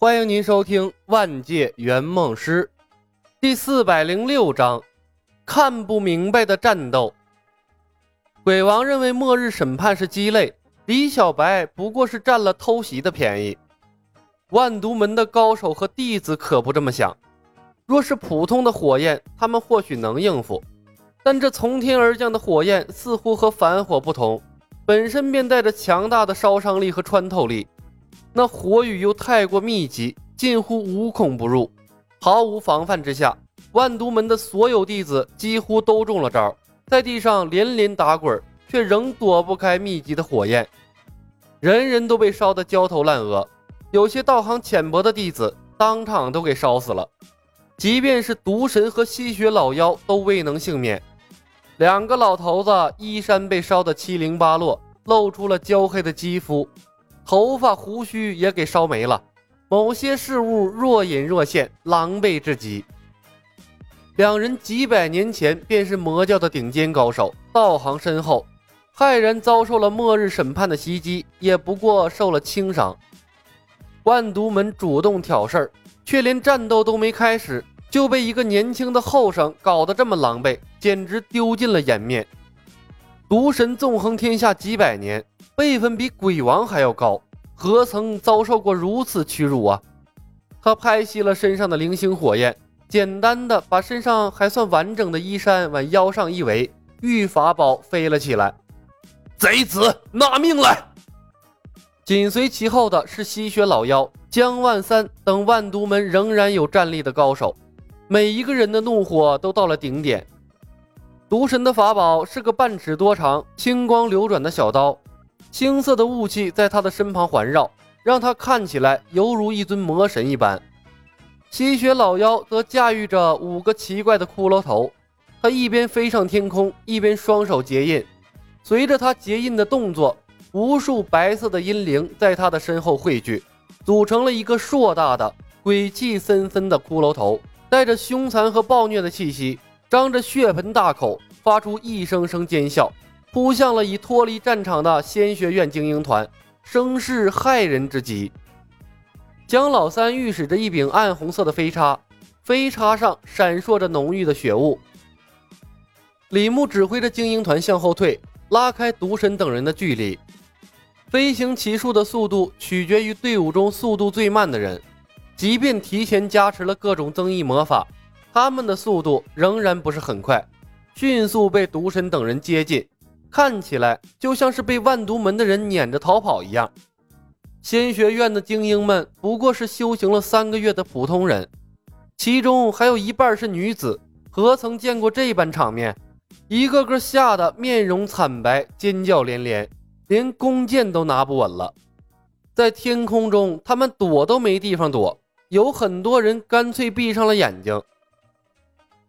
欢迎您收听《万界圆梦师》第四百零六章：看不明白的战斗。鬼王认为末日审判是鸡肋，李小白不过是占了偷袭的便宜。万毒门的高手和弟子可不这么想。若是普通的火焰，他们或许能应付，但这从天而降的火焰似乎和凡火不同，本身便带着强大的烧伤力和穿透力。那火雨又太过密集，近乎无孔不入，毫无防范之下，万毒门的所有弟子几乎都中了招，在地上连连打滚，却仍躲不开密集的火焰，人人都被烧得焦头烂额，有些道行浅薄的弟子当场都给烧死了，即便是毒神和吸血老妖都未能幸免，两个老头子衣衫被烧得七零八落，露出了焦黑的肌肤。头发胡须也给烧没了，某些事物若隐若现，狼狈至极。两人几百年前便是魔教的顶尖高手，道行深厚，骇然遭受了末日审判的袭击，也不过受了轻伤。万毒门主动挑事儿，却连战斗都没开始，就被一个年轻的后生搞得这么狼狈，简直丢尽了颜面。毒神纵横天下几百年。辈分比鬼王还要高，何曾遭受过如此屈辱啊！他拍熄了身上的零星火焰，简单的把身上还算完整的衣衫往腰上一围，御法宝飞了起来。贼子，拿命来！紧随其后的是吸血老妖江万三等万毒门仍然有战力的高手，每一个人的怒火都到了顶点。毒神的法宝是个半尺多长、青光流转的小刀。青色的雾气在他的身旁环绕，让他看起来犹如一尊魔神一般。吸血老妖则驾驭着五个奇怪的骷髅头，他一边飞上天空，一边双手结印。随着他结印的动作，无数白色的阴灵在他的身后汇聚，组成了一个硕大的、鬼气森森的骷髅头，带着凶残和暴虐的气息，张着血盆大口，发出一声声尖笑。扑向了已脱离战场的仙学院精英团，声势骇人之极。江老三御使着一柄暗红色的飞叉，飞叉上闪烁着浓郁的血雾。李牧指挥着精英团向后退，拉开毒神等人的距离。飞行骑术的速度取决于队伍中速度最慢的人，即便提前加持了各种增益魔法，他们的速度仍然不是很快，迅速被毒神等人接近。看起来就像是被万毒门的人撵着逃跑一样。仙学院的精英们不过是修行了三个月的普通人，其中还有一半是女子，何曾见过这般场面？一个个吓得面容惨白，尖叫连连，连弓箭都拿不稳了。在天空中，他们躲都没地方躲，有很多人干脆闭上了眼睛。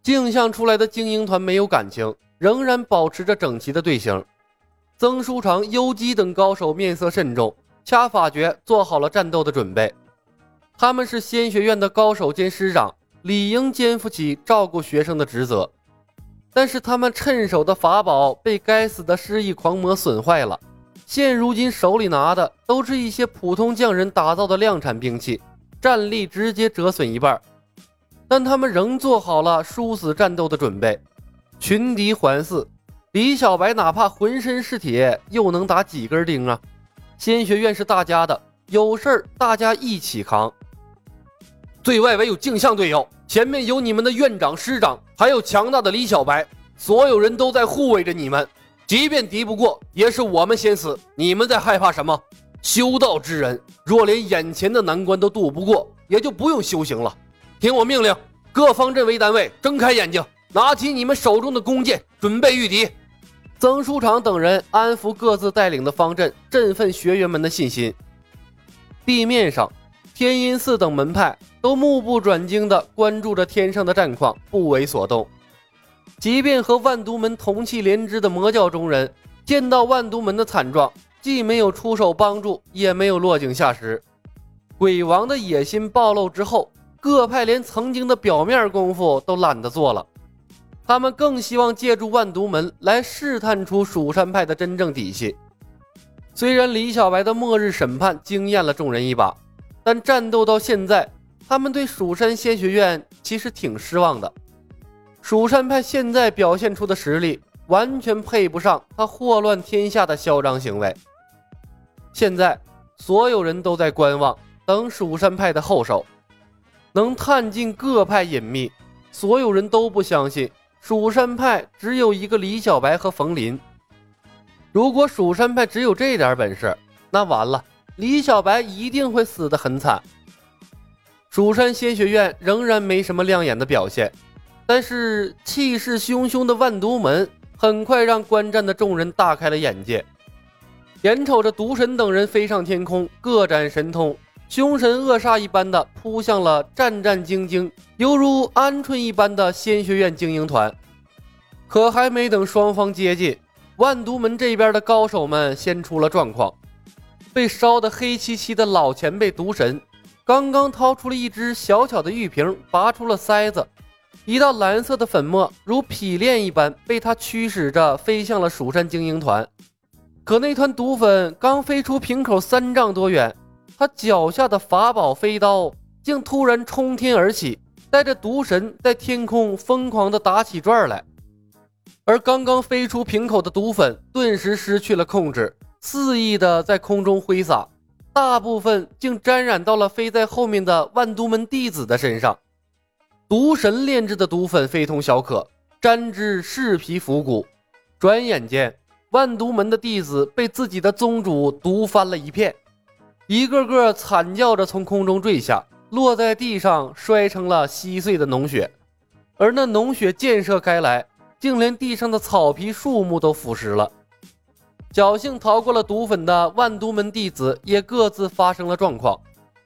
镜像出来的精英团没有感情。仍然保持着整齐的队形，曾书长、幽姬等高手面色慎重，掐法诀做好了战斗的准备。他们是仙学院的高手兼师长，理应肩负起照顾学生的职责。但是他们趁手的法宝被该死的失忆狂魔损坏了，现如今手里拿的都是一些普通匠人打造的量产兵器，战力直接折损一半。但他们仍做好了殊死战斗的准备。群敌环伺，李小白哪怕浑身是铁，又能打几根钉啊？仙学院是大家的，有事儿大家一起扛。最外围有镜像队友，前面有你们的院长、师长，还有强大的李小白，所有人都在护卫着你们。即便敌不过，也是我们先死。你们在害怕什么？修道之人若连眼前的难关都渡不过，也就不用修行了。听我命令，各方阵为单位，睁开眼睛。拿起你们手中的弓箭，准备御敌。曾书长等人安抚各自带领的方阵，振奋学员们的信心。地面上，天音寺等门派都目不转睛地关注着天上的战况，不为所动。即便和万毒门同气连枝的魔教中人，见到万毒门的惨状，既没有出手帮助，也没有落井下石。鬼王的野心暴露之后，各派连曾经的表面功夫都懒得做了。他们更希望借助万毒门来试探出蜀山派的真正底细。虽然李小白的末日审判惊艳了众人一把，但战斗到现在，他们对蜀山仙学院其实挺失望的。蜀山派现在表现出的实力，完全配不上他祸乱天下的嚣张行为。现在，所有人都在观望，等蜀山派的后手。能探尽各派隐秘，所有人都不相信蜀山派只有一个李小白和冯林。如果蜀山派只有这点本事，那完了，李小白一定会死得很惨。蜀山仙学院仍然没什么亮眼的表现，但是气势汹汹的万毒门很快让观战的众人大开了眼界。眼瞅着毒神等人飞上天空，各展神通。凶神恶煞一般的扑向了战战兢兢、犹如鹌鹑一般的仙学院精英团，可还没等双方接近，万毒门这边的高手们先出了状况。被烧得黑漆漆的老前辈毒神，刚刚掏出了一只小巧的玉瓶，拔出了塞子，一道蓝色的粉末如匹练一般被他驱使着飞向了蜀山精英团。可那团毒粉刚飞出瓶口三丈多远。他脚下的法宝飞刀竟突然冲天而起，带着毒神在天空疯狂地打起转来，而刚刚飞出瓶口的毒粉顿时失去了控制，肆意地在空中挥洒，大部分竟沾染到了飞在后面的万毒门弟子的身上。毒神炼制的毒粉非同小可，沾之噬皮腐骨，转眼间万毒门的弟子被自己的宗主毒翻了一片。一个个惨叫着从空中坠下，落在地上，摔成了稀碎的脓血。而那脓血溅射开来，竟连地上的草皮、树木都腐蚀了。侥幸逃过了毒粉的万毒门弟子也各自发生了状况。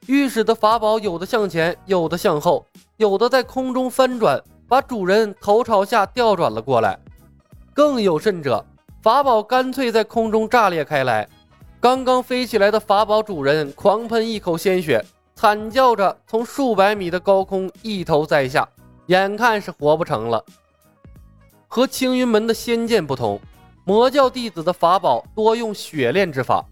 御史的法宝有的向前，有的向后，有的在空中翻转，把主人头朝下调转了过来。更有甚者，法宝干脆在空中炸裂开来。刚刚飞起来的法宝主人狂喷一口鲜血，惨叫着从数百米的高空一头栽下，眼看是活不成了。和青云门的仙剑不同，魔教弟子的法宝多用血炼之法，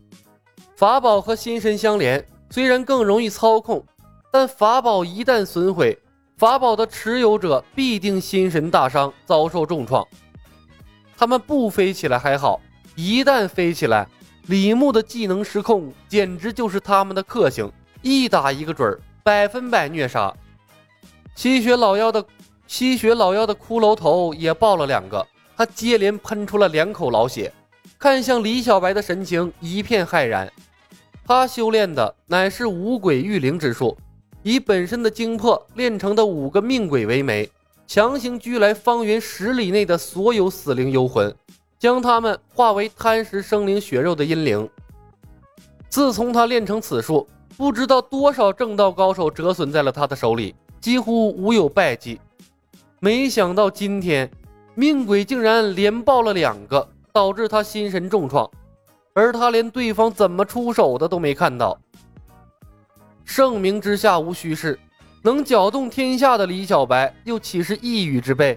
法宝和心神相连，虽然更容易操控，但法宝一旦损毁，法宝的持有者必定心神大伤，遭受重创。他们不飞起来还好，一旦飞起来。李牧的技能失控，简直就是他们的克星，一打一个准儿，百分百虐杀。吸血老妖的吸血老妖的骷髅头也爆了两个，他接连喷出了两口老血，看向李小白的神情一片骇然。他修炼的乃是五鬼御灵之术，以本身的精魄炼成的五个命鬼为媒，强行拘来方圆十里内的所有死灵幽魂。将他们化为贪食生灵血肉的阴灵。自从他练成此术，不知道多少正道高手折损在了他的手里，几乎无有败绩。没想到今天命鬼竟然连爆了两个，导致他心神重创，而他连对方怎么出手的都没看到。盛名之下无虚事，能搅动天下的李小白又岂是一羽之辈？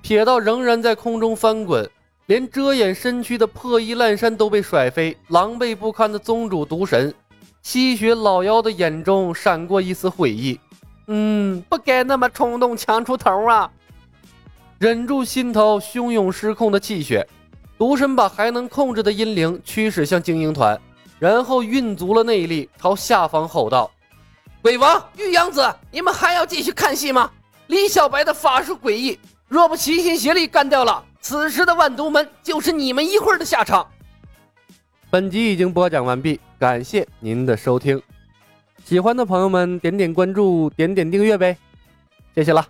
瞥到仍然在空中翻滚。连遮掩身躯的破衣烂衫都被甩飞，狼狈不堪的宗主毒神吸血老妖的眼中闪过一丝悔意。嗯，不该那么冲动抢出头啊！忍住心头汹涌失控的气血，毒神把还能控制的阴灵驱使向精英团，然后运足了内力朝下方吼道：“鬼王、玉阳子，你们还要继续看戏吗？李小白的法术诡异，若不齐心协力干掉了。”此时的万毒门就是你们一会儿的下场。本集已经播讲完毕，感谢您的收听。喜欢的朋友们点点关注，点点订阅呗，谢谢了。